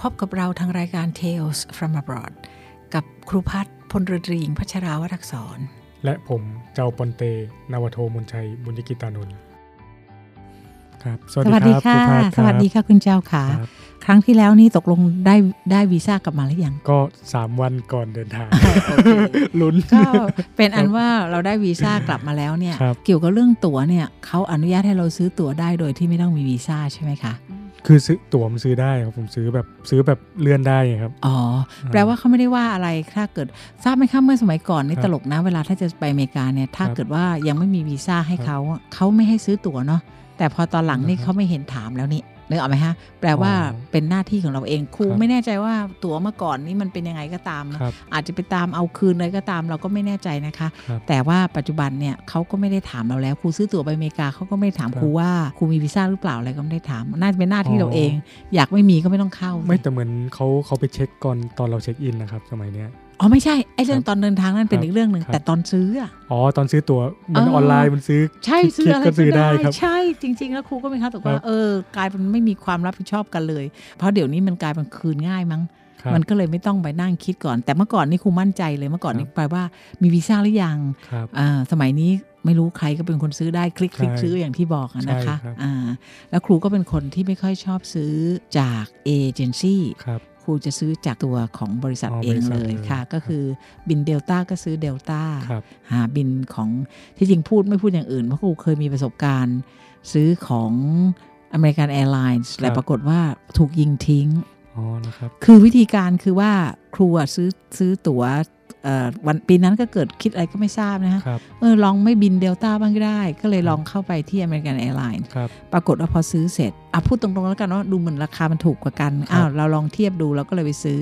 พบกับเราทางรายการ Tales from Abroad กับครูพัฒน์พลเรือตรีหญิงพัชราวรักษร และผมเจ้าปอนเต นาวโทมนชัย บุญยกิตานนท์ครับสวัสดีครับค่ะครูพัฒน์สวัสดีค่ะคุณเจ้าค่ะครับครั้งที่แล้วนี่ตกลงได้ได้วีซ่ากลับมาหรือยัง ก็สามวันก่อนเดินทางลุ้นก็เป็นอันว่าเราได้วีซ่ากลับมาแล้วเนี่ยครับเกี่ยวกับเรื่องตั๋วเนี่ยเขาอนุญาตให้เราซื้อตั๋วได้โดยที่ไม่ต้องมีวีซ่าใช่ไหมคะ คือซื้อตั๋วมันซื้อได้ครับผมซื้อแบบซื้อแบบเลื่อนได้ไงครับ อ๋อ แปลว่าเขาไม่ได้ว่าอะไรถ้าเกิดทราบไหมคะเมื่อสมัยก่อนนี่ครับตลกนะเวลาถ้าจะไปอเมริกาเนี่ยถ้าครับเกิดว่ายังไม่มีวีซ่าให้ครับเขาอะเขาไม่ให้ซื้อตั๋วเนาะแต่พอตอนหลังนี่อือฮึเขาไม่เห็นถามแล้วนี่ นึกออกไหมฮะแปลว่าอ๋อเป็นหน้าที่ของเราเองครูครับไม่แน่ใจว่าตั๋วเมื่อก่อนนี้มันเป็นยังไงก็ตามนะครับอาจจะไปตามเอาคืนอะไรก็ตามเราก็ไม่แน่ใจนะคะครับแต่ว่าปัจจุบันเนี่ยเขาก็ไม่ได้ถามเราแล้วครูซื้อตั๋วไปอเมริกาเขาก็ไม่ได้ถามครับครูว่าครูมีวีซ่าหรือเปล่าอะไรก็ไม่ได้ถาม น่าจะเป็นหน้าที่อ๋อเราเอง อยากไม่มีก็ไม่ต้องเข้า ไม่แต่เหมือนเขาเขาไปเช็คก่อนตอนเราเช็คอินนะครับสมัยเนี้ย อ๋อไม่ใช่ไอ้เรื่องครับตอนเดินทางนั่นเป็นครับอีกเรื่องหนึ่งครับแต่ตอนซื้ออะอ๋อตอนซื้อตั๋วเหมันเออออนไลน์มันซื้อ ใช่ซื้ออะไรก็ซื้อได้ครับใช่จริง ๆ แล้วครูก็มีค่าตกครัว่าบเออกลายเป็นไม่มีความรับผิดชอบกันเลย เพราะเดี๋ยวนี้มันกลายเป็นคืนง่ายมั้งครับมันก็เลยไม่ต้องไปนั่งคิดก่อน แต่เมื่อก่อนนี่ครูมั่นใจเลยเมื่อก่อนนี่แปลว่ามีวีซ่าหรือยังครับอ่าสมัยนี้ไม่รู้ใครก็เป็นคนซื้อได้คลิกคลิกใช่ซื้ออย่างที่บอกอะนะคะใช่ครับอ่าแล้วครูก็เป็นคนที่ไม่ค่อยชอบซื้อจากเอเจนซี่ ครับครูจะซื้อจากตัวของบริษัทอ๋อเองบริษัทเลยเลยค่ะ ก็ครับคือบินเดลต้าก็ซื้อเดลต้าครับหาบินของที่จริงพูดไม่พูดอย่างอื่นเพราะครูเคยมีประสบการณ์ซื้อของ American Airlines และปรากฏว่าถูกยิงทิ้ง อ๋อนะครับคือวิธีการคือว่าครูอะซื้อซื้อตั๋วเอ่อวันปีนั้นก็เกิดคิดอะไรก็ไม่ทราบนะฮะครับเออลองไม่บินเดลต้าบ้างก็ได้ ก็เลยลองเข้าไปที่ American Airlines ครับปรากฏว่าพอซื้อเสร็จอะพูดตรงๆแล้วกันว่าดูเหมือนราคามันถูกกว่ากันครับอ้าวเราลองเทียบดูเราก็เลยไปซื้อ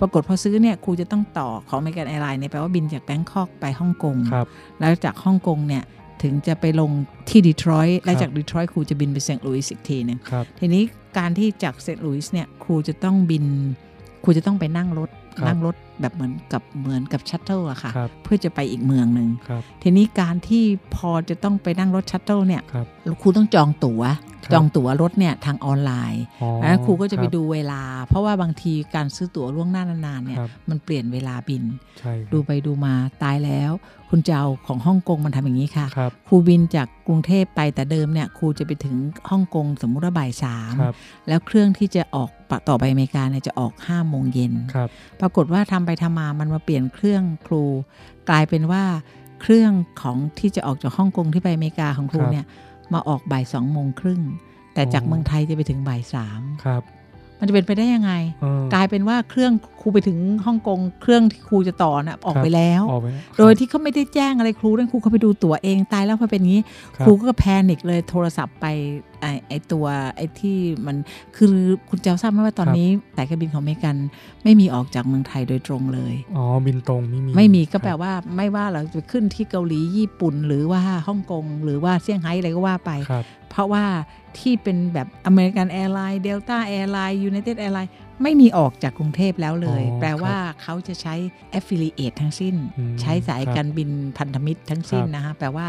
ปรากฏพอซื้อเนี่ยครูจะต้องต่อของ American Airlines เนี่ยแปลว่าบินจาก Bangkok ไปฮ่องกงครับแล้วจากฮ่องกงเนี่ยถึงจะไปลงที่ดีทรอยต์และครับจากดีทรอยต์ครูจะบินไปเซนต์หลุยส์อีกทีหนึงครับทีนี้ การที่จากเซนต์หลุยส์เนี่ยครูจะต้องบิน ครูจะต้องไปนั่งรถครับนั่งรถ แบบเหมือนกับเหมือนกับ shuttle อะค่ะครับเพื่อจะไปอีกเมืองหนึ่งครับทีนี้การที่พอจะต้องไปนั่งรถ shuttle เนี่ยครับครูต้องจองตั๋วครับจองตั๋วรถเนี่ยทางออนไลน์อ๋อแล้วครูก็จะไปรับดูเวลา เพราะว่าบางทีการซื้อตั๋วล่วงหน้านานๆเนี่ยครับมันเปลี่ยนเวลาบินใช่ครับดูไปดูมาตายแล้ว คุณเจ้าของฮ่องกงมันทำอย่างนี้ค่ะครับครูบินจากกรุงเทพไปแต่เดิมเนี่ยครูจะไปถึงฮ่องกงสมมุติว่าบ่ายสามครับแล้วเครื่องที่จะออกปะต่อไปอเมริกาเนี่ยจะออก5้าโมงเย็นครับปรากฏว่าทำไปทำมามันมาเปลี่ยนเครื่องครู กลายเป็นว่าเครื่องของที่จะออกจากฮ่องกงที่ไปอเมริกาของครูครับเนี่ยมาออกบ่ายสองโมงครึ่งแต่จากอ๋อเมืองไทยจะไปถึงบ่ายสามครับ มันจะเป็นไปได้ยังไงเออกลายเป็นว่าเครื่องครูไปถึงฮ่องกงเครื่องที่ครูจะต่อน่ะออกไปแล้วออกไปโดยที่เขาไม่ได้แจ้งอะไรครูนั่นครูเขาไปดูตั๋วเองตายแล้วพอเป็นอย่างนี้ครับครูก็แพนิกเลยโทรศัพท์ไป ไอไอตัวไอที่มันคือคุณเจ้าทราบไหมว่าตอนครับนี้สายการบินของอเมริกันไม่มีออกจากเมืองไทยโดยตรงเลย อ๋อ บินตรงไม่มี ไม่มีก็ครับแปลว่าไม่ว่าเราจะขึ้นที่เกาหลีญี่ปุ่น หรือว่าฮ่องกง หรือว่าเซี่ยงไฮ้อะไรก็ว่าไปครับเพราะว่าที่เป็นแบบ American Airlines Delta Airlines United Airlines ไม่มีออกจากกรุงเทพแล้วเลยอ๋อแปลว่าเขาจะใช้ affiliate ทั้งสิ้นอืมใช้สายครับการบินพันธมิตรทั้งสิ้นครับนะคะแปลว่า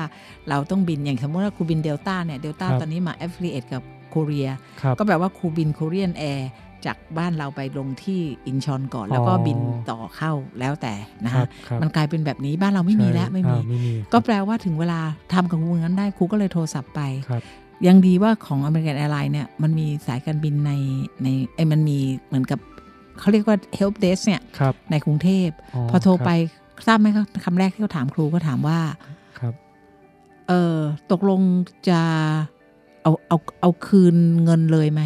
เราต้องบินอย่างสมมติว่าครูบินเดลต้าเนี่ยเดลต้าครับตอนนี้มา affiliate กับ Korea ครับก็แปลว่าครูบิน Korean Air จากบ้านเราไปลงที่อินชอนก่อน แล้วก็อ๋อบินต่อเข้าแล้วแต่นะคะครับครับมันกลายเป็นแบบนี้บ้านเราไม่มีแล้วใช่ไม่มีอ่าไม่มี ก็แปลว่าถึงเวลาทำกับครูงั้นได้ครูก็เลยโทรศัพท์ไปครับ ยังดีว่าของ American Airlines เนี่ยมันมีสายการบินในในเอ้ยมันมีเหมือนกับเขาเรียกว่า help desk เนี่ยครับในกรุงเทพ พอโทรไปทราบไหมครับคำแรกที่เขาถามครูก็ถามว่าครับเออตกลงจะเอาเอาเอาคืนเงินเลยไหม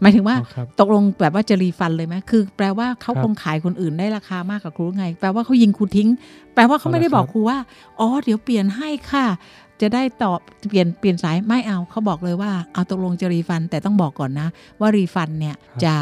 หมายถึงว่าอ๋อครับตกลงแบบว่าจะรีฟันเลยไหมคือ แปลว่าเขาครับคงขายคนอื่นได้ราคามากกว่าครูไง แปลว่าเขายิงครูทิ้ง แปลว่าเขาไม่ได้เอาละบอกครูว่า อ๋อ เดี๋ยวเปลี่ยนให้ค่ะ จะได้ตอบเปลี่ยนเปลี่ยนสายไม่เอาเขาบอกเลยว่าเอาตกลงจะ refund แต่ต้องบอกก่อนนะ ว่า refund เนี่ยครับจะ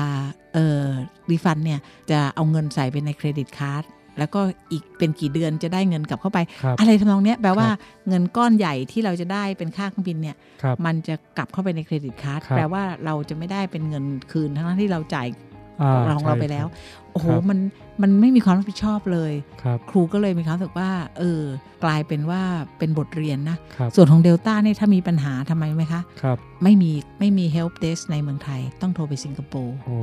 เอ่อ refund เนี่ยจะเอาเงินใส่ไปใน credit card แล้วก็อีกเป็นกี่เดือนจะได้เงินกลับเข้าไปครับอะไรทำนองเนี้ยแปลว่าครับเงินก้อนใหญ่ที่เราจะได้เป็นค่าเครื่องบินเนี่ยครับมันจะกลับเข้าไปใน credit card ครับแปลว่าเราจะไม่ได้เป็นเงินคืนทั้งที่เราจ่าย อ่าของเราใช่ไปแล้ว โอ้โหครับมันมันไม่มีความรับผิดชอบเลยครับครูก็เลยมีความรู้สึกว่า เออกลายเป็นว่าเป็นบทเรียนนะครับส่วนของเดลต้าเนี่ยถ้ามีปัญหาทำไมไหมคะครับไม่มีไม่มี help desk ในเมืองไทย ต้องโทรไปสิงคโปร์โอ้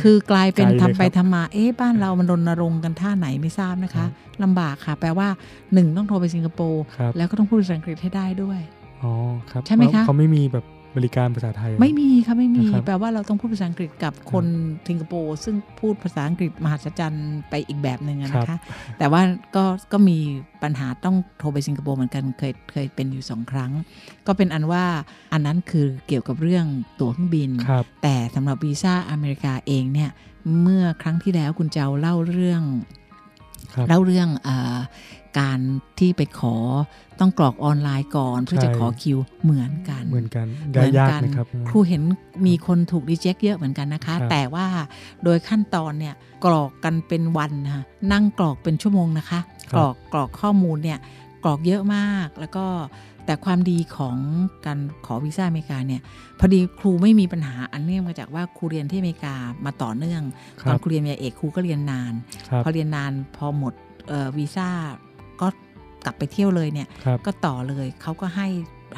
คือกลายเป็นไกลเลยทำไปครับทำมาเอ๊ะบ้านเรามันรณรงค์กันท่าไหนไม่ทราบนะคะลำบากค่ะ แปลว่าหนึ่งต้องโทรไปสิงคโปร์ครับแล้วก็ต้องพูดภาษาอังกฤษให้ได้ด้วยอ๋อครับใช่ไหมคะเขาไม่มีแบบ บริการภาษาไทย ไม่มีค่ะไม่มีนะครับแปลว่าเราต้องพูดภาษาอังกฤษกับคนสิงคโปร์ซึ่งพูดภาษาอังกฤษมหัศจรรย์ไปอีกแบบหนึ่งอะนะคะ แต่ว่าก็ก็มีปัญหาต้องโทรไปสิงคโปร์เหมือนกันเคยเคยเป็นอยู่สองครั้ง ก็เป็นอันว่าอันนั้นคือเกี่ยวกับเรื่องตั๋วเครื่องบินครับแต่สำหรับวีซ่าอเมริกาเองเนี่ยเมื่อครั้งที่แล้วคุณเจ้าเล่าเรื่อง ครับเล่าเรื่องอาการที่ไปขอต้องกรอกออนไลน์ก่อนเพื่อจะใช่ขอคิวเหมือนกัน เหมือนกันเหมือนยากกันไหมครับครูเห็นมีคนถูกรีเจ็คเยอะเหมือนกันนะคะครับแต่ว่าโดยขั้นตอนเนี่ยกรอกกันเป็นวันนะคะนั่งกรอกเป็นชั่วโมงนะคะ กรอกกรอกข้อมูลเนี่ยกรอกเยอะมากแล้วก็ แต่ความดีของการขอวีซ่าอเมริกาเนี่ยพอดีครูไม่มีปัญหาอันเนื่องมาจากว่าครูเรียนที่อเมริกามาต่อเนื่องคตอรันบครูเรียนปริญญาเอกครูก็เรียนนานครับพอเรียนนานพอหมดเอ่อวีซ่าก็กลับไปเที่ยวเลยเนี่ยครับก็ต่อเลยเขาก็ให้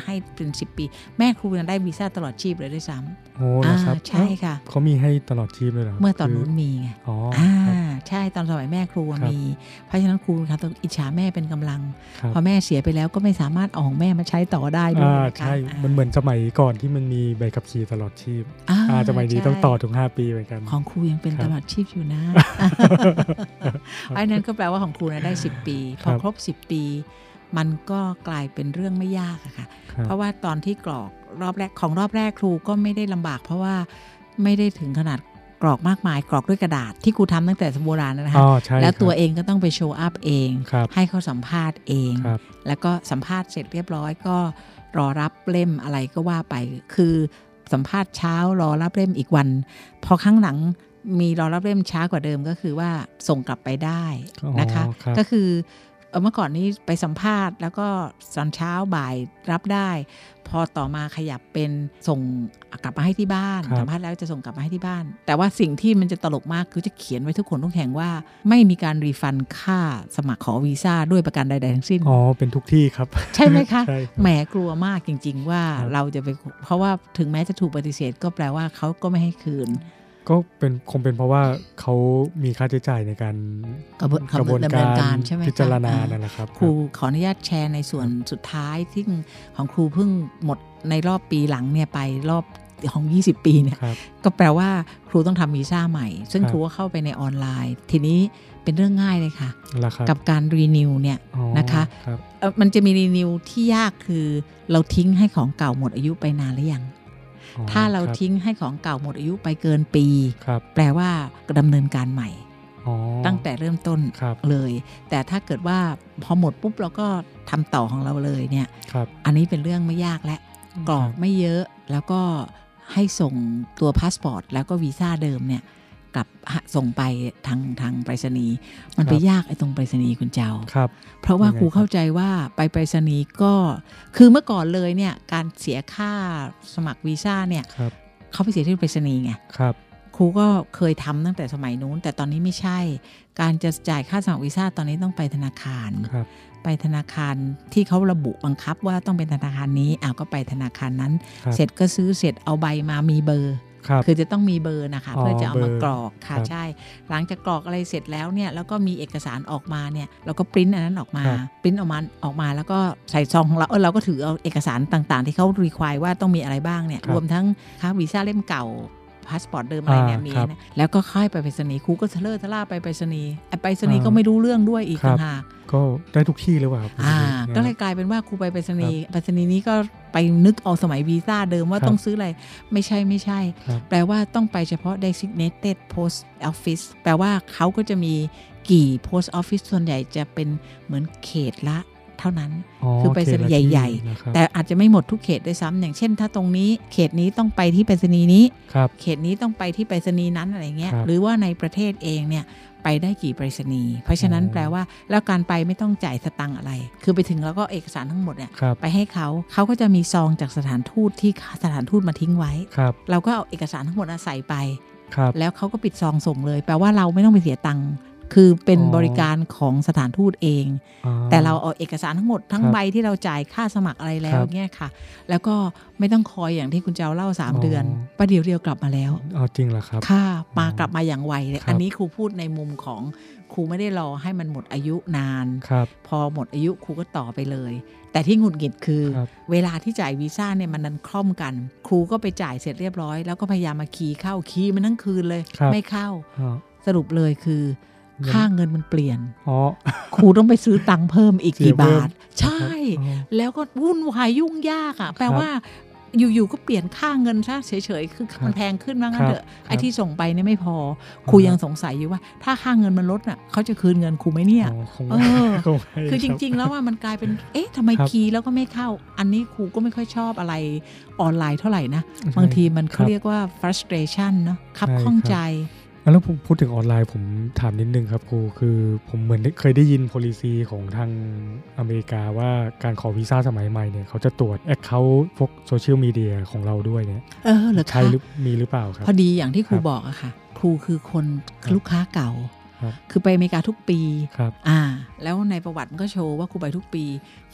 ให้เป็นสิปี แม่ครูยังได้วีซ่าตลอดชีพเลยด้วยซ้โอ้ำนะครัอ่าบใช่ค่ะเขามีให้ตลอดชีพเลยเหรอครับเมื่อตอนนู้คืนมีไงอ๋ออ่าครับใช่ตอนสมัยแม่ครูอะครับมี เพราะฉะนั้นครูค่ะต้องอิจฉาแม่เป็นกำลังครับพอแม่เสียไปแล้วก็ไม่สามารถเอาของแม่มาใช้ต่อได้ด้วยอ่านะคะใช่อ่ามันเหมือนสมัยก่อนที่มันมีใบขับขี่ตลอดชีพอ่าอ่าสมัยนี้ใช่ต้องต่อถึง 5 ปีเหมือนกัน ของครูยังเป็นครับตลอดชีพอยู่นะเพราะฉะนั้นก็แปลว่าของครูนะได้ 10 ปี พอครับครบ10 ปี มันก็กลายเป็นเรื่องไม่ยากอะค่ะครับเพราะว่าตอนที่กรอกรอบแรกของรอบแรกครูก็ไม่ได้ลำบาก เพราะว่าไม่ได้ถึงขนาดกรอกมากมายกรอกด้วยกระดาษที่ครูทำตั้งแต่สมโบราณนะอ๋คะอใช่แล้วตัวครับเองก็ต้องไปโชว์อัพเองครับให้เขาสัมภาษณ์เองครับแล้วก็สัมภาษณ์เสร็จเรียบร้อยก็รอรับเล่มอะไรก็ว่าไป คือสัมภาษณ์เช้ารอรับเล่มอีกวัน พอครั้งหลังมีรอรับเล่มช้ากว่าเดิมก็คือว่าส่งกลับไปได้นะคะอ๋อครับก็คือ เอ่อเมื่อก่อนนี้ไปสัมภาษณ์ แล้วก็ตอนเช้าบ่ายรับได้ พอต่อมาขยับเป็นส่งกลับมาให้ที่บ้านครับสัมภาษณ์แล้วจะส่งกลับมาให้ที่บ้าน แต่ว่าสิ่งที่มันจะตลกมากคือจะเขียนไว้ทุกคนทุกแห่งว่า ไม่มีการรีฟันค่าสมัครขอวีซ่าด้วยประกันใดๆทั้งสิ้นอ๋อเป็นทุกที่ครับ ใช่ไหมคะใช่ครับแหมกลัวมากจริง ๆ ว่าครับเราจะไปเพราะว่าถึงแม้จะถูกปฏิเสธก็แปลว่าเขาก็ไม่ให้คืน ก็เป็นคงเป็นเพราะว่าเขามีค่าใช้จ่ายในการกระบวนกระบวนดำเนินการใช่ไหมคะพิจารณาอ่านั่นแหละครับ ครูขออนุญาตแชร์ในส่วนสุดท้ายที่ของครูเพิ่งหมดในรอบปีหลังเนี่ยไปรอบของ 20 ปีเนี่ยครับก็แปลว่าครูต้องทำวีซ่าใหม่ ซึ่งครับครูก็เข้าไปในออนไลน์ ทีนี้เป็นเรื่องง่ายเลยค่ะราคากับการ renew เนี่ยอ๋อนะคะครับเอ่อมันจะมี renew ที่ยากคือเราทิ้งให้ของเก่าหมดอายุไปนานหรือยังอ๋อ ถ้าเราคบทิ้งให้ของเก่าหมดอายุไปเกินปีครับแปลว่าดำเนินการใหม่อ๋อตั้งแต่เริ่มต้นครับเลย แต่ถ้าเกิดว่าพอหมดปุ๊บเราก็ทำต่อของเราเลยเนี่ยครับอันนี้เป็นเรื่องไม่ยากและกรอกไม่เยอะแล้วก็ให้ส่งตัวพาสปอร์ตแล้วก็วีซ่าเดิมเนี่ย กลับส่งไปทางทางไปรษณีย์มันไปยากไอ้ตรงไปรษณีย์คุณเจ้าครับ เพราะว่ายังไงครูครับเข้าใจว่าไปไปรษณีย์ก็คือเมื่อก่อนเลยเนี่ยการเสียค่าสมัครวีซ่าเนี่ยครับเขาไปเสียที่ไปรษณีย์ไงครับครูก็เคยทำตั้งแต่สมัยนู้น แต่ตอนนี้ไม่ใช่ การจะจ่ายค่าสมัครวีซ่าตอนนี้ต้องไปธนาคารครับไปธนาคารที่เขาระบุบังคับว่าต้องเป็นธนาคารนี้อ้าวก็ไปธนาคารนั้นครับเสร็จก็ซื้อเสร็จเอาใบมามีเบอร์ ครับคือจะต้องมีเบอร์นะคะอ๋อเพื่อจะเอามาเบอร์กรอกค่ะครับใช่ หลังจากกรอกอะไรเสร็จแล้วเนี่ยแล้วก็มีเอกสารออกมาเนี่ยเราก็ปริ้นอันนั้นออกมาครับปริ้นออกมาออกมาแล้วก็ใส่ซองของเราเออเราก็ถือเอาเอกสารต่างๆ ที่เขารีควายว่าต้องมีอะไรบ้างเนี่ยครับรวมทั้งค่าวีซ่าเล่มเก่า พาสปอร์ตเดิมอะไรเนี่ยอ่ามีครับนะแล้วก็ค่อยไปไปรษณีย์ครูก็เทเลอร์ทล่าไปไปรษณีย์ไอ้ไปรษณีย์อ่าก็ไม่รู้เรื่องด้วยอีกครัต่าบงหากก็ได้ทุกที่หรือเปล่าครับอ่านะก็เลยกลายเป็นว่าครูไปไปรษณีย์ไปรษณีย์นี้ก็ไปนึกเอาสมัยวีซ่าเดิมว่าครับต้องซื้ออะไร ไม่ใช่ไม่ใช่ครับแปลว่าต้องไปเฉพาะ designated post office แปลว่าเขาก็จะมีกี่ post office ส่วนใหญ่จะเป็นเหมือนเขตละ เท่านั้น คือไปรษณีย์เขตละที่ใหญ่นะครับแต่อาจจะไม่หมดทุกเขตด้วยซ้ำอย่างเช่น ถ้าตรงนี้เขตนี้ต้องไปที่ไปรษณีย์นี้ครับเขตนี้ต้องไปที่ไปรษณีย์นั้นอะไรเงี้ยครับหรือว่าในประเทศเองเนี่ยไปได้กี่ไปรษณีย์ เพราะฉะนั้นอ๋อแปลว่าแล้วการไปไม่ต้องจ่ายสตังค์อะไร คือไปถึงแล้วก็เอกสารทั้งหมดเนี่ยครับไปให้เขาเขาก็จะมีซองจากสถานทูตที่สถานทูตมาทิ้งไว้ครับเราก็เอาเอกสารทั้งหมดน่ะใส่ไปครับแล้วเขาก็ปิดซองส่งเลย แปลว่าเราไม่ต้องไปเสียตังค์ คือเป็นอ๋อบริการของสถานทูตเองอ่าแต่เราเอาเอกสารทั้งหมดทั้งครับใบที่เราจ่ายค่าสมัครอะไรแล้ควรับเนี่ยค่ะ แล้วก็ไม่ต้องคอยอย่างที่คุณเจ้าเล่าอ๋อ3เดือนประเดี๋ยวเดียวกลับมาแล้วเอาจริงเหรอครับ ค่ะมากลับมาอย่างไวเลยครับอันนี้ครูพูดในมุมของครูไม่ได้รอให้มันหมดอายุนานครับพอหมดอายุครูก็ต่อไปเลย แต่ที่หงุดหงิดคือครับเวลาที่จ่ายวีซ่าเนี่ยมันนันคล่อมกัน ครูก็ไปจ่ายเสร็จเรียบร้อย แล้วก็พยายามมาคีย์เข้าคีย์มันทั้งคืนเลยครับไม่เข้าอ๋อสรุปเลยคือเงิน ค่าเงินมันเปลี่ยนอ๋อครูต้องไปซื้อตังค์เพิ่มอีกเสียกี่เพิ่บามทใช่อ๋อแล้วก็วุ่นวายยุ่งยากอะ แปลว่าอยู่ๆก็เปลี่ยนค่าเงินซะเฉยๆ คือครับมันแพงขึ้นมากงั้นเถอะครับไอ้ที่ส่งไปเนี่ยไม่พอ ครูยังสงสัยอยู่ว่า ถ้าค่าเงินมันลดอะเขาจะคืนเงินครูไหมเนี่ยอ๋อคงเออคงไม่คือจริง ๆ แล้วว่ามันกลายเป็นเอ๊ะทำไมครับ key แล้วก็ไม่เข้า อันนี้ครูก็ไม่ค่อยชอบอะไรออนไลน์เท่าไหร่นะใช่บางทีมันเขาครับเรียกว่า frustration เนอะคับใช่ข้องครับใจ แล้วผมพูดถึงออนไลน์ผมถามนิดนึงครับครูคือผมเหมือนได้เคยได้ยิน policy ของทางอเมริกาว่าการขอวีซ่าสมัยใหม่เนี่ยเขาจะตรวจ account พวกโซเชียลมีเดียของเราด้วยเนี่ยเออเหรอใช่คะหรือมีหรือเปล่าครับ พอดีอย่างที่ครูครับบอกอะค่ะ ครูคือคนครับลูกค้าเก่า ครับคือไปอเมริกาทุกปีครับอ่า แล้วในประวัติมันก็โชว์ว่าครูไปทุกปี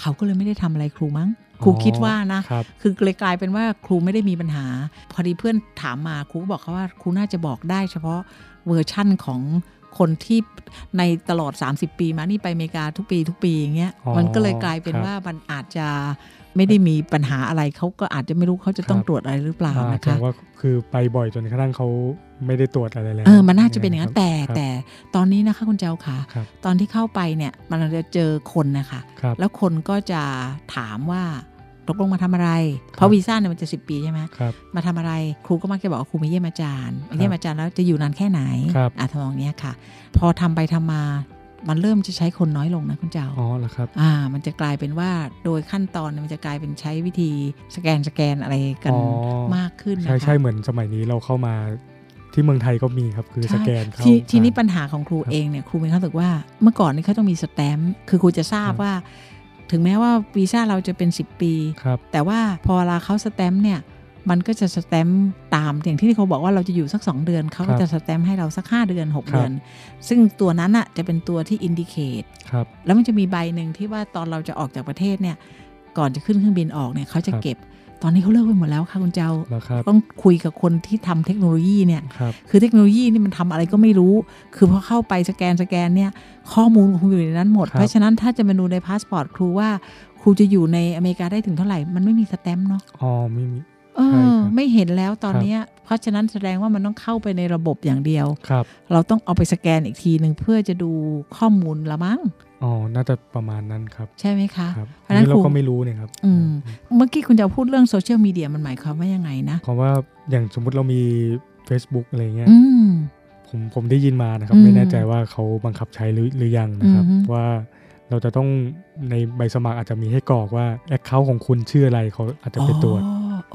เขาก็เลยไม่ได้ทำอะไรครูมั้ง ครูคิดว่านะครับคือเลยกลายเป็นว่าครูไม่ได้มีปัญหา พอดีเพื่อนถามมาครูก็บอกเขาว่าครูน่าจะบอกได้เฉพาะเวอร์ชั่นของคนที่ในตลอด 30 ปีมานี่ไปอเมริกาทุกปีทุกปีอย่างเงี้ยอ๋อมันก็เลยกลายเป็นครับว่ามันอาจจะ ไม่ได้มีปัญหาอะไรเขาก็อาจจะไม่รู้เขาจะต้องครับตรวจอะไรหรือเปล่าอ่านะแสดคะงว่าคือไปบ่อยจนกระทั่งเขาไม่ได้ตรวจอะไรแล้วเออมันน่าจะเป็นอย่างนั้นแต่ครับแต่ตอนนี้นะคะคุณเจ้าค่ะครับตอนที่เข้าไปเนี่ยมันจะเจอคนนะคะครับแล้วคนก็จะถามว่าตกลงมาทำอะไร เพราะวีซ่าเนี่ยมันจะสิปีใช่ไหมครับมาทำอะไร ครูก็มักจะบอกว่าครูมาเยี่ยมอาจารย์มาเยี่ยมอาจารย์แล้วจะอยู่นานแค่ไหนครับอะทำนองเนี้ยค่ะ พอทำไปทำมา มันเริ่มจะใช้คนน้อยลงนะคุณเจ้าอ๋อเหรอครับอ่า มันจะกลายเป็นว่าโดยขั้นตอนเนี่ยมันจะกลายเป็นใช้วิธีสแกนสแกนอะไรกันอ๋อมากขึ้นนะคะใช่ใช่เหมือนสมัยนี้เราเข้ามาที่เมืองไทยก็มีครับคือใช่สแกนเข้าททีนี้ผ่าปัญหาของครูครับเองเนี่ยครูมีความรู้สึกว่าเมื่อก่อนนี่เขาต้องมีสแตมป์คือครูจะทราบครับว่า ถึงแม้ว่าวีซ่าเราจะเป็น 10 ปีครับแต่ว่าพอเวลาเขาสแตมป์เนี่ย มันก็จะสแตมป์ตามอย่างที่เขาบอกว่าเราจะอยู่สัก 2 เดือนเขาก็จะสแตมป์ให้เราสัก 5 เดือน 6 เดือน ซึ่งตัวนั้นอะจะเป็นตัวที่ indicate ครับแล้วมันจะมีใบหนึ่งที่ว่าตอนเราจะออกจากประเทศเนี่ยก่อนจะขึ้นเครื่องบินออกเนี่ยเขาจะครับเก็บตอนนี้เขาเลิกไปหมดแล้วค่ะคุณเจ้าแล้วครับต้องคุยกับคนที่ทำเทคโนโลยีเนี่ยครับคือเทคโนโลยีนี่มันทำอะไรก็ไม่รู้ คือพอเข้าไปสแกนสแกนเนี่ยข้อมูลคงอยู่ในนั้นหมดครับเพราะฉะนั้นถ้าจะมาดูในพาสปอร์ตครูว่า ครูจะอยู่ในอเมริกาได้ถึงเท่าไหร่ มันไม่มีสแตมป์เนาะ อ๋อไม่มี เอใช่อครับไม่เห็นแล้วตอนครับเนี้ยเพราะฉะนั้นแสดงว่ามันต้องเข้าไปในระบบอย่างเดียวครับ เราต้องเอาไปสแกนอีกทีหนึ่งเพื่อจะดูข้อมูลละมั้งอ๋อน่าจะประมาณนั้นครับ ใช่ไหมคะครับเพราะฉะนั้นอันนี้เราครูก็ไม่รู้เนี่ยครับอืมเมื่อกี้คุณจะพูดเรื่องโซเชียลมีเดียมันหมายความว่ายังไงนะเพราะว่าอย่างสมมุติเรามี Facebook อะไรเงี้ยอืมผมผมได้ยินมานะครับอืมไม่แน่ใจว่าเขาบังคับใช้หรือหรือยังนะครับอือฮึว่าเราจะต้องในใบสมัครอาจจะมีให้กรอกว่า account ของคุณชื่ออะไรเขาอาจจะไปตรวจ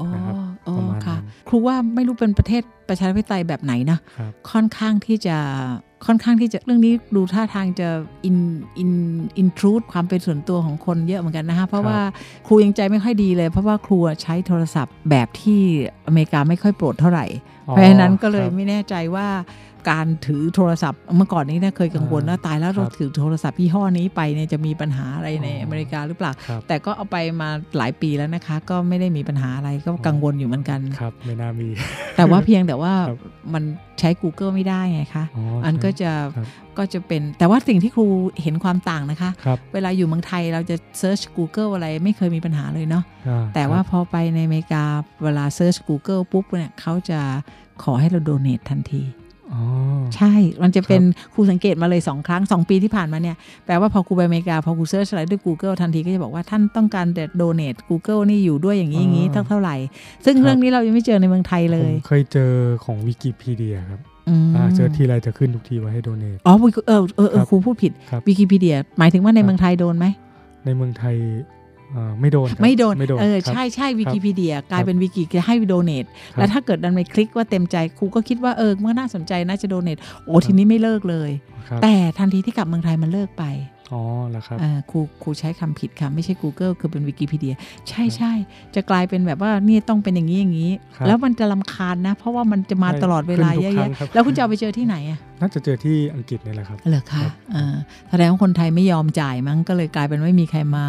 อ๋ออ๋อนะครับอ๋อประมาณค่ะนั้นครูว่าไม่รู้เป็นประเทศประชาธิปไตยแบบไหนนะครับค่อนข้างที่จะค่อนข้างที่จะเรื่องนี้ดูท่าทางจะ in in intrude ความเป็นส่วนตัวของคนเยอะเหมือนกันนะคะเพราะว่าครูยังใจไม่ค่อยดีเลย เพราะว่าครูใช้โทรศัพท์แบบที่อเมริกาไม่ค่อยโปรดเท่าไหร่ เพราะฉะนั้นก็เลยครับไม่แน่ใจว่า การถือโทรศัพท์ เมื่อก่อนนี้เนี่ยเคยกังวลอ่าว่าตายแล้วเราครับถือโทรศัพท์ยี่ห้อนี้ไปเนี่ยจะมีปัญหาอะไรในอ๋ออเมริกาหรือเปล่าครับแต่ก็เอาไปมาหลายปีแล้วนะคะ ก็ไม่ได้มีปัญหาอะไรก็กังวลอยู่เหมือนกันครับไม่น่ามี แต่ว่าเพียงแต่ว่าครับมันใช้ Google ไม่ได้ไงคะอ๋ออันก็จะครับก็จะเป็นแต่ว่าสิ่งที่ครูเห็นความต่างนะคะครับเวลาอยู่เมืองไทยเราจะเซิร์ช Google อะไรไม่เคยมีปัญหาเลยเนาะอ่แต่ว่าครับพอไปในอเมริกาเวลา search Google ปุ๊บเนี่ยเขาจะขอให้เราโดเน a ทันทีอ๋อ ใช่ มันจะเป็นครูสังเกตมาเลย2ครั้ง2ปีที่ผ่านมาเนี่ย แปลว่าพอครูไปอเมริกา พอครู search อะไรด้วย Google ทันทีก็จะบอกว่าท่านต้องการแต่โดเน a ท Google นี่อยู่ด้วยอย่างนี้อย่างนี้เท่าเท่าไหร่ ซึ่งเรื่องนี้เรายังไม่เจอในเมืองไทยเลยผมเคยเจอของวิกิพีเดียครับอืมอ่าเจอทีไรจะขึ้นทุกทีว่าให้ donate อ๋อวิกิเออเออเออครับครูพูดผิดครับวิกิพีเดีย หมายถึงว่าในครับเมืองไทยโดนไหม ในเมืองไทยอ่า ไม่โดนครับไม่โดนไม่โดนเออครับใช่ใช่วิกิพีเดียกลายเป็นวิกิจะให้โดเน a ครับแล้วถ้าเกิดดันไปคลิกว่าเต็มใจครูก็คิดว่าเออมันน่าสนใจน่าจะโดเน a โอ้ทีนี้ไม่เลิกเลยครับแต่ทันทีที่กลับเมืองไทยมันเลิกไป อ๋อแล้วครับเอ่อครูครูใช้คำผิดค่ะไม่ใช่ Google คือเป็นวิกิพีเดียใช่ใช่จะกลายเป็นแบบว่านี่ต้องเป็นอย่างนี้อย่างนี้ครับแล้วมันจะลำคาญนะ เพราะว่ามันจะมาใช่ตลอดเวลาขึ้นทุเยกอะครั้แยะงครับแล้วคุณจะเอาไปเจอที่ไหนอะน่าจะเจอที่อังกฤษนี่แหละครับเหรอครัคะบเออแสดงว่าคนไทยไม่ยอมจ่ายมั้งก็เลยกลายเป็นไม่มีใครมา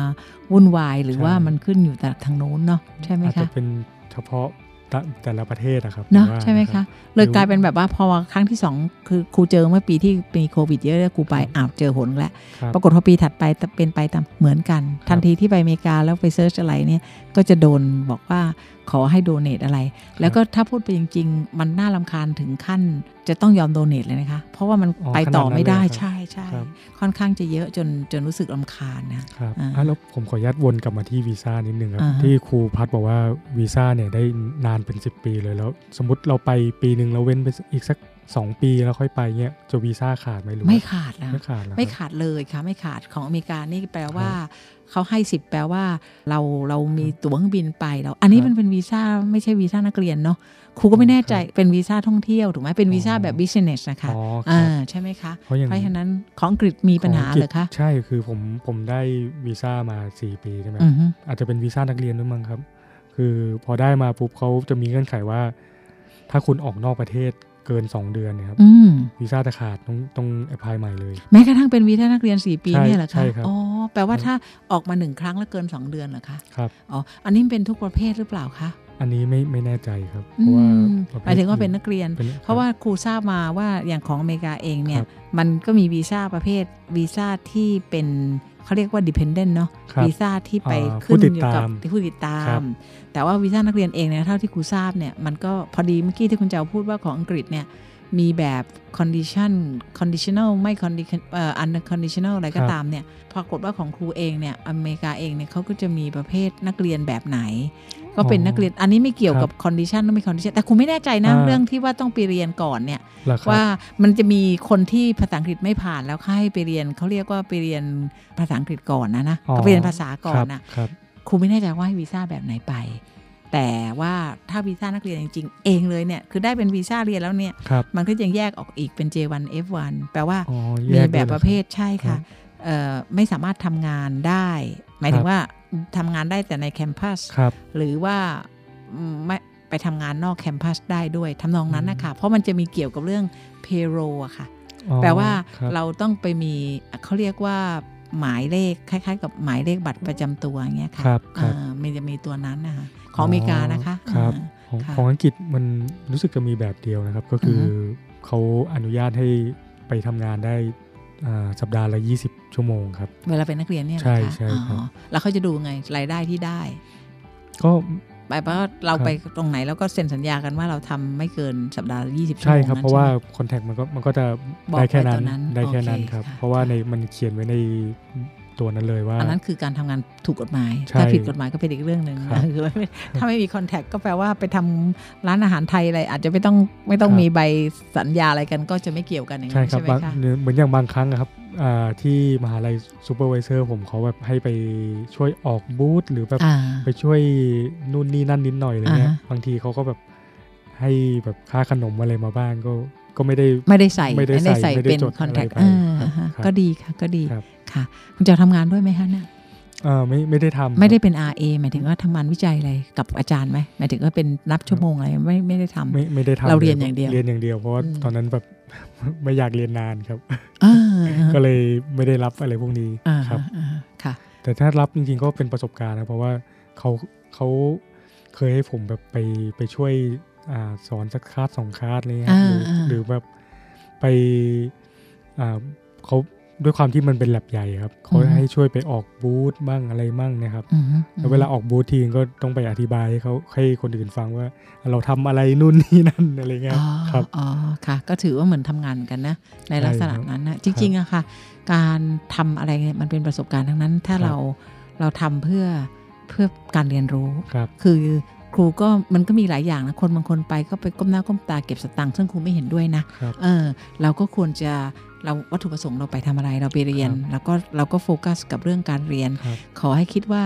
วุ่นวายหรือใช่ว่ามันขึ้นอยู่แต่ทางโน้นเนาะใช่ไหมอาจจะคะเป็นเฉพาะ แต่แต่ละประเทศนะครับเนาะผว่าใช่ไหมรัคะบเลยกลายเป็นแบบว่าพอครั้งที่สองคือครูเจอเมื่อปีที่มีโควิดเยอะๆครูไปครับอ้าวเจอหนแล้วครับปรากฏพอปีถัดไปเป็นไปตามเหมือนกัน ทันทีที่ไปอเมริกาแล้วไปเซิร์ชอะไรเนี่ยก็จะโดนบอกว่า ขอให้โดเน a อะไร แล้วก็ถ้าพูดไปจริง ๆ มันน่าลำคาญถึงขั้น จะต้องยอมโดเน a เลยนะคะ เพราะว่ามันอ๋อไปต่อขนาดนั้นไม่ได้เลยเหรอครับใช่ใช่ครับค่อนข้างจะเยอะจนจนรู้สึกลำคาญนะครับอ่าอะแล้วผมขออนุญาตวนกลับมาที่วีซ่านิดนึงครับอ่าฮะที่ครูพัดบอกว่าวีซ่าเนี่ยได้นานเป็น 10 ปีเลยแล้ว สมมติเราไปปีหนึ่งเราเว้นไปอีกสัก 2ปีแล้วค่อยไปเงี้ยจะวีซ่าขาดไหมหรือว่าไม่ขาดนะไม่ขาดเหรอครับไม่ขาดเลยค่ะไม่ขาดของอเมริกานี่แปลว่าเขาให้สิทธิ์แปลว่าเราเรามีตั๋วเครื่องบินไปเราอันนี้ครับมันเป็นวีซ่าไม่ใช่วีซ่านักเรียนเนาะครูก็ไม่แน่ใจเป็นวีซ่าท่องเที่ยวถูกไหมเป็นวีซ่าอ๋อแบบ business นะคะอ๋อคอ่ารับใช่ไหมคะเพราะอย่างเพราะฉะนั้นของอังกฤษมีปัญหาขงงกฤษเหรอคะใช่คือผมผมได้วีซ่ามา4ปีใช่ไหมอือฮึอาจจะเป็นวีซ่านักเรียนด้วยมั้งครับ คือพอได้มาปุ๊บเขาจะมีเงื่อนไขว่า ถ้าคุณออกนอกประเทศ เกิน 2 เดือนเนี่ยครับอืมวีซ่าจะขาดต้องต้องแอพพลายใหม่เลย แม้กระทั่งเป็นวีซ่านักเรียน 4 ปีใช่เนี่ยเหรอใช่คะครับอ๋อแปลว่าครับถ้าออกมาหนึ่งครั้งแล้วเกิน 2 เดือนเหรอคะครับอ๋ออันนี้เป็นทุกประเภทหรือเปล่าคะ อันนี้ไม่ไม่แน่ใจครับเพอืราะว่ามประภทหมายถึงว่าเป็นนักเรียนป็นเพราะว่าครูทราบมาว่าอย่างของอเมริกาเองเนี่คยรับมันก็มีวีซ่าประเภทวีซ่าที่เป็นเขาเรียกว่า dependent เนาะครับวีซ่าที่ไปอ่าขึ้นผู้ติดอยู่กับตามผู้ติดตาครัมบแต่ว่าวีซ่านักเรียนเองเนี่ยเท่าที่ครูทราบเนี่ยมันก็พอดีเมื่อกี้ที่คุณเจ้าพูดว่าของอังกฤษเนี่ยมีแบบ condition conditional ไม่ condition เอ่อ under conditional อะไรก็ครับตามเนี่ยปรากฏว่าของครูเองเนี่ยอเมริกาเองเนี่ยเขาก็จะมีประเภทนักเรียนแบบไหน ก็เป็นนักเรียนอันนี้ไม่เกี่ยวกับ condition หรือไม่ condition แต่ครูไม่แน่ใจนะอ่าเรื่องที่ว่าต้องไปเรียนก่อนเนี่ยเหรอครับว่ามันจะมีคนที่ภาษาอังกฤษไม่ผ่านแล้วให้ไปเรียนเขาเรียกว่าไปเรียนภาษาอังกฤษก่อนนะนะอ๋อก็ไปเรียนภาษาก่อนนะครับครูไม่แน่ใจว่าให้วีซ่าแบบไหนไป แต่ว่าถ้าวีซ่านักเรียนจริงๆ เองเลยเนี่ย คือได้เป็นวีซ่าเรียนแล้วเนี่ยครับมันก็ยังแยกออกอีกเป็น J1 F1 แปลว่าอ๋อมีแยกแบบด้วยหอประเภทใช่ครัค่ะบเอ่อ ไม่สามารถทำงานได้ หมายถึครังบว่าทำงานได้แต่ในแคมปัสครับหรือว่าอืมไม่ไปทำงานนอกแคมปัสได้ด้วยทำนองนั้นอืมนะคะเพราะมันจะมีเกี่ยวกับเรื่อง payroll อะค่ะอ๋อแปลว่าครับเราต้องไปมีเขาเรียกว่าหมายเลขคล้าย ๆ กับหมายเลขบัตรประจำตัวอย่างเงี้ยค่ะครับครับอ่ามันจะมีตัวนั้นนะคะของอเมริกานะคะครับอ่าของค่ะของอังกฤษมันรู้สึกจะมีแบบเดียวนะครับ ก็คือออฮึเขาอนุญาตให้ไปทำงานได้อ่า สัปดาห์ละ 20 ชั่วโมงครับ เวลาเป็นนักเรียนเนี่ยใช่นะคะใช่ครับอ๋อแล้วเขาจะดูไงรายได้ที่ได้ ก็ไปเพราะเราครับไปตรงไหนแล้วก็เซ็นสัญญากันว่าเราทำไม่เกินสัปดาห์ละ20ชั่วใช่โมงครับนั้นเพราะว่าใช่ไหมคอนแทคมันก็มันก็จะบอกได้แค่ไว้นั้ตัวนนั้นได้แค่นั้นโอเคครับค่ะเพราะว่าในมันเขียนไว้ใน ตัวนั้นเลยว่า อันนั้นคือการทำงานถูกกฎหมายใช่ถ้าผิดกฎหมายก็เป็นอีกเรื่องหนึ่งครับคือไม่ถ้าไม่มีคอนแทคก็แปลว่าไปทำร้านอาหารไทยอะไร อาจจะไม่ต้องไม่ต้องครับมีใบสัญญาอะไรกันก็จะไม่เกี่ยวกันอย่างใช่นั้นครับใช่ไหมบางคะเหมือนอย่างบางครั้งอะครับอ่าที่มหาลัยซูเปอร์วิเซอร์ผมเขาแบบให้ไปช่วยออกบูธหรือแบบอ่าไปช่วยนู่นนี่นั่นนิดหน่อยอะไรเงี้ยอ่าฮะบางทีเขาก็แบบให้แบบค่าขนมอะไรมาบ้างก็ก็ไม่ได้ไม่ได้ใส่ไม่ได้ใส่ไม่ได้เป็นจดคอนแทคอะไรไปอ่าครับก็ดีค่ะก็ดี ครับค่ะ คุณจะทำงานด้วยไหมคะเนี่ยเออไม่ไม่ได้ทำไม่ได้ครับเป็น RA หมายถึงว่าทำงานวิจัยอะไรกับอาจารย์ไหมหมายถึงว่าเป็นนับชั่วโมงอะไรไม่ไม่ได้ทำไม่ไม่ได้ทำเราเรียนลอย่างเดียวเรียนอย่างเดียวเพราะว่าอืมตอนนั้นแบบไม่อยากเรียนนานครับอ่าก็เลยไม่ได้รับอะไรพวกนี้อ่าครับอ่าค่ะ แต่ถ้ารับจริงๆก็เป็นประสบการณ์นะเพราะว่าเขาเขาเคยให้ผมแบบไปไปช่วยอ่าสอนสักคลาสสองคลาสอะไรเงี้ยอ่าหรืออ่าหรือแบบไปอ่าเขา ด้วยความที่มันเป็นแลบใหญ่ครับเขาอือฮึให้ช่วยไปออกบูธบ้างอะไรบ้างเนะครับอืมแล้วเวลาออกบูธทีก็ต้องไปอธิบายให้เขาให้คนอื่นฟังว่า เราทำอะไรนู่นนี่นั่นอะไรเงี้ยอ๋อครับอ๋อค่ะ ก็ถือว่าเหมือนทำงานกันนะ ในลักษณะใช่ครับนั้นนะจริงๆอะค่ะ การทำอะไรเนี่ยมันเป็นประสบการณ์ทั้งนั้น ถ้าครับเราเราทำเพื่อเพื่อการเรียนรู้ครับคือครูก็มันก็มีหลายอย่างนะคนบางคนไปก็ไปก้มหน้าก้มตาเก็บสตังค์ซึ่งครูไม่เห็นด้วยนะครับเออเราก็ควรจะ เราวัตถุประสงค์เราไปทำอะไรเราไปเรียนครับแล้วก็เราก็โฟกัสกับเรื่องการเรียนครับขอให้คิดว่า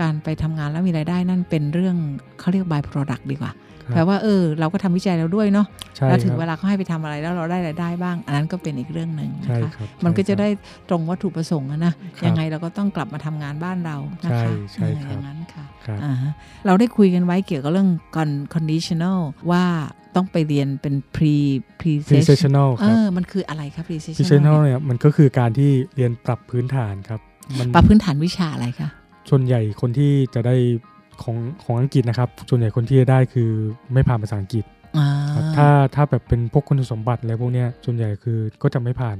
การไปทำงานแล้วมีรายได้นั่นเป็นเรื่องเขาเรียก by product ดีกว่าครับ แปลว่าเออเราก็ทำวิจัยแล้วด้วยเนาะใช่แล้วถึคงรับเวลาเขาให้ไปทำอะไรแล้วเราได้รายได้บ้าง อันนั้นก็เป็นอีกเรื่องหนึ่งใช่นะคะครับมันก็จะใช่ครับได้ตรงวัตถุประสงค์อะนะครับยังไงเราก็ต้องกลับมาทำงานบ้านเรานะคะใช่ใช่เออครับอย่างนั้นค่ะครับอ่าฮะเราได้คุยกันไว้เกี่ยวกับเรื่อง con- conditional ว่าต้องไปเรียนเป็น pre pre Presentational เอครับอมันคืออะไรครับ pre Presentational เนี่ยมันก็คือการที่เรียนปรับพื้นฐานครับมันปรับพื้นฐานวิชาอะไรคะส่วนใหญ่คนที่จะได้ ของของอังกฤษนะครับส่วนใหญ่คนที่จะได้คือไม่ผ่านภาษาอังกฤษอ่าครับถ้าถ้าแบบเป็นพวกคุณสมบัติอะไรพวกเนี้ยส่วนใหญ่คือก็จะไม่ผ่าน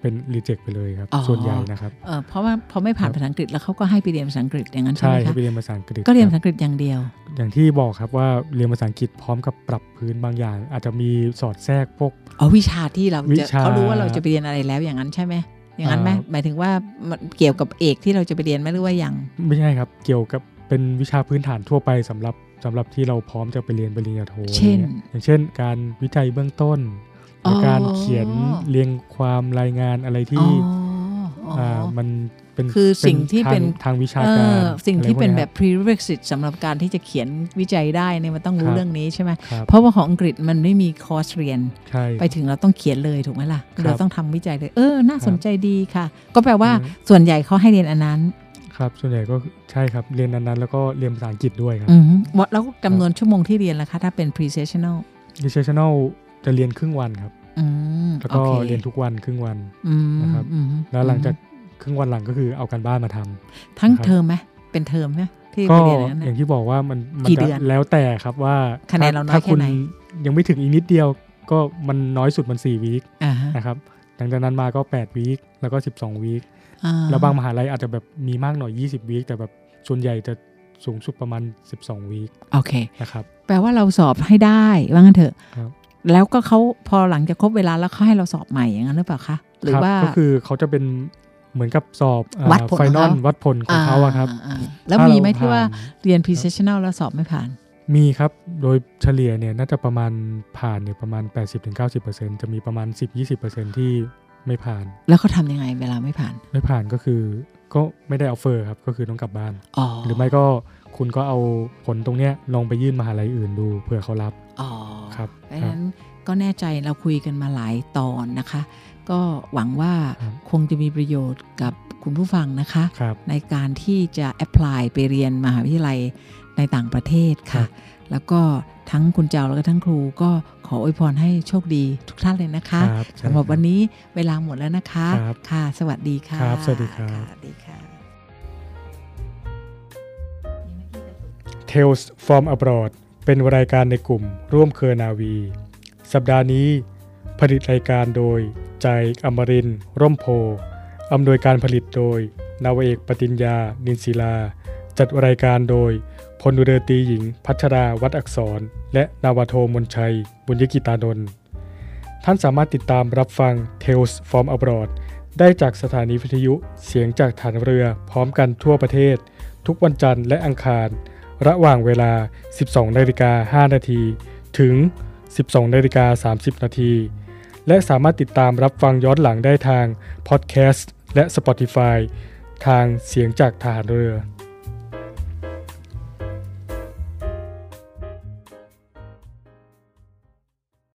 เป็นรีเจ็คไปเลยครับ ส่วนใหญ่นะครับเออเพราะว่าพอไม่ผ่านครับภาษาอังกฤษแล้วเขาก็ให้ไปเรียนภาษาอังกฤษอย่างนั้นใช่ใช่ไหมให้คะไปเรียนภาษาอังกฤษก็เรียนคภาบษาอังกฤษอย่างเดียว อย่างที่บอกครับว่าเรียนภาษาอังกฤษพร้อมกับปรับพื้นบางอย่าง อาจจะมีสอดแทรกพวกอ๋อวิชาที่เราวิจะชาเขารู้ว่าเราจะไปเรียนอะไรแล้วอย่างนั้นใช่ไหมอย่างนั้นไหมอ่าหมายถึงว่ามันเกี่ยวกับเอกที่เราจะไปเรียนไหมหรือว่าอย่างไม่ใช่ครับ เกี่ยวกับ เป็นวิชาพื้นฐานทั่วไปสำหรับสำหรับที่เราพร้อมจะไปเรียนปริญญาโทเช่นอะไรงี้ยอย่างเช่น การวิจัยเบื้องต้นหรือออการเขียนเรียงความรายงานอะไรที่อ๋ออ๋ออ่ามันเป็นคือสิ่งที่เป็นทางทางวิชาเอการอสิ่งที่เป็นอะไรพวกแบยบ prerequisite สำหรับการที่จะเขียนวิจัยได้เนี่ยมันต้องรู้ครับเรื่องนี้ใช่ไหมครับเพราะว่าของอังกฤษมันไม่มีคอร์สเรียนใช่ไปถึงเราต้องเขียนเลยถูกไหมล่ะครับเราต้องทำวิจัยเลย เออ น่าครับสนใจดีค่ะ ก็แปลว่าอืมส่วนใหญ่เขาให้เรียนอันนั้น ครับส่วนใหญ่ก็ใช่ครับเรียนนั้นๆแล้วก็เรียนภาษาอังกฤษด้วยครับอืมว่าแล้วจำนวนชั่วโมงที่เรียนล่ะคะ ถ้าเป็น pre-sessional Recessional จะเรียนครึ่งวันครับอืมแล้วโอก็เคเรียนทุกวันครึ่งวันอืมนะครับอืมแล้วหลังจากครึ่งวันหลังก็คือเอาการบ้านมาทำทั้งนะครับเทอมไหมเป็นเทอมไหมที่ก็ไปเรียนอันนั้นอน่ะย่างที่บอกว่ามันมักี่จะเดือนแล้วแต่ครับว่าคะแนนถ้เราน้อยถ้าแค่คุณไหนยังไม่ถึงอีกนิดเดียวก็มันน้อยสุดมัน4วีคอ่าฮะนะครับหลังจากนั้นมาก็8วีคแล้วก็ 12วีคอ่า แล้วบางมหาลัยอาจจะแบบมีมากหน่อย 20 วีคแต่แบบส่วนใหญ่จะสูงสุดประมาณ 12 วีคโอเคนะครับแปลว่าเราสอบให้ได้ว่างั้นเถอะครับแล้วก็เขาพอหลังจากครบเวลาแล้วเขาให้เราสอบใหม่อย่างนั้นหรือเปล่าคะหรือครับว่าก็คือเขาจะเป็นเหมือนกับสอบวัดผลไฟนอลของเขาวัดผลของเขาอะครับอ่าอ่าแล้วถ้ามีเราไหมที่ว่าผ่านเรียน pre-sessional แล้วสอบไม่ผ่าน มีครับ โดยเฉลี่ยเนี่ยน่าจะประมาณผ่านเนี่ยประมาณ 80-90%จะมีประมาณ 10-20%ที่ ไม่ผ่าน แล้วเขาทำยังไงเวลาไม่ผ่าน ไม่ผ่านก็คือก็ไม่ได้ offer ครับก็คือต้องกลับบ้านอ๋อหรือไม่ก็คุณก็เอาผลตรงเนี้ยลองไปยื่นมหาลัยอื่นดูเผื่อเขารับอ๋อครับเพราะฉะนั้นก็แน่ใจเราคุยกันมาหลายตอนนะคะ ก็หวังว่าครับคงจะมีประโยชน์กับคุณผู้ฟังนะคะครับในการที่จะ apply ไปเรียนมหาวิทยาลัยในต่างประเทศครับค่ะ แล้วก็ทั้งคุณเจ้าแล้วก็ทั้งครูก็ขออวยพรให้โชคดีทุกท่านเลยนะคะครับใช่สำหรับวันนี้เวลาหมดแล้วนะคะครับค่ะ สวัสดีค่ะครับสวัสดีครับสวัสดีค่ะ Tales from Abroad เป็นรายการในกลุ่มร่วมเครือนาวี สัปดาห์นี้ ผลิตรายการโดย ใจายอมรินทร์ร่มโพธิ์อำนวยการผลิตโดย นาวาเอกปติญญา นินศิลา จัดรายการโดยพลเรือตีหญิง พัชราวัดอักษร และนาวโทมนชัย บุญยกิตานนท์ท่านสามารถติดตามรับฟัง Tales from Abroad ได้จากสถานีวิทยุเสียงจากฐานเรือพร้อมกันทั่วประเทศ ทุกวันจันทร์และอังคาร ระหว่างเวลา 12นาฬิกา5นาทีถึง 12นาฬิกา30นาทีและสามารถติดตามรับฟังย้อนหลังได้ทางพอดแคสต์และ Spotify ทางเสียงจากฐานเรือ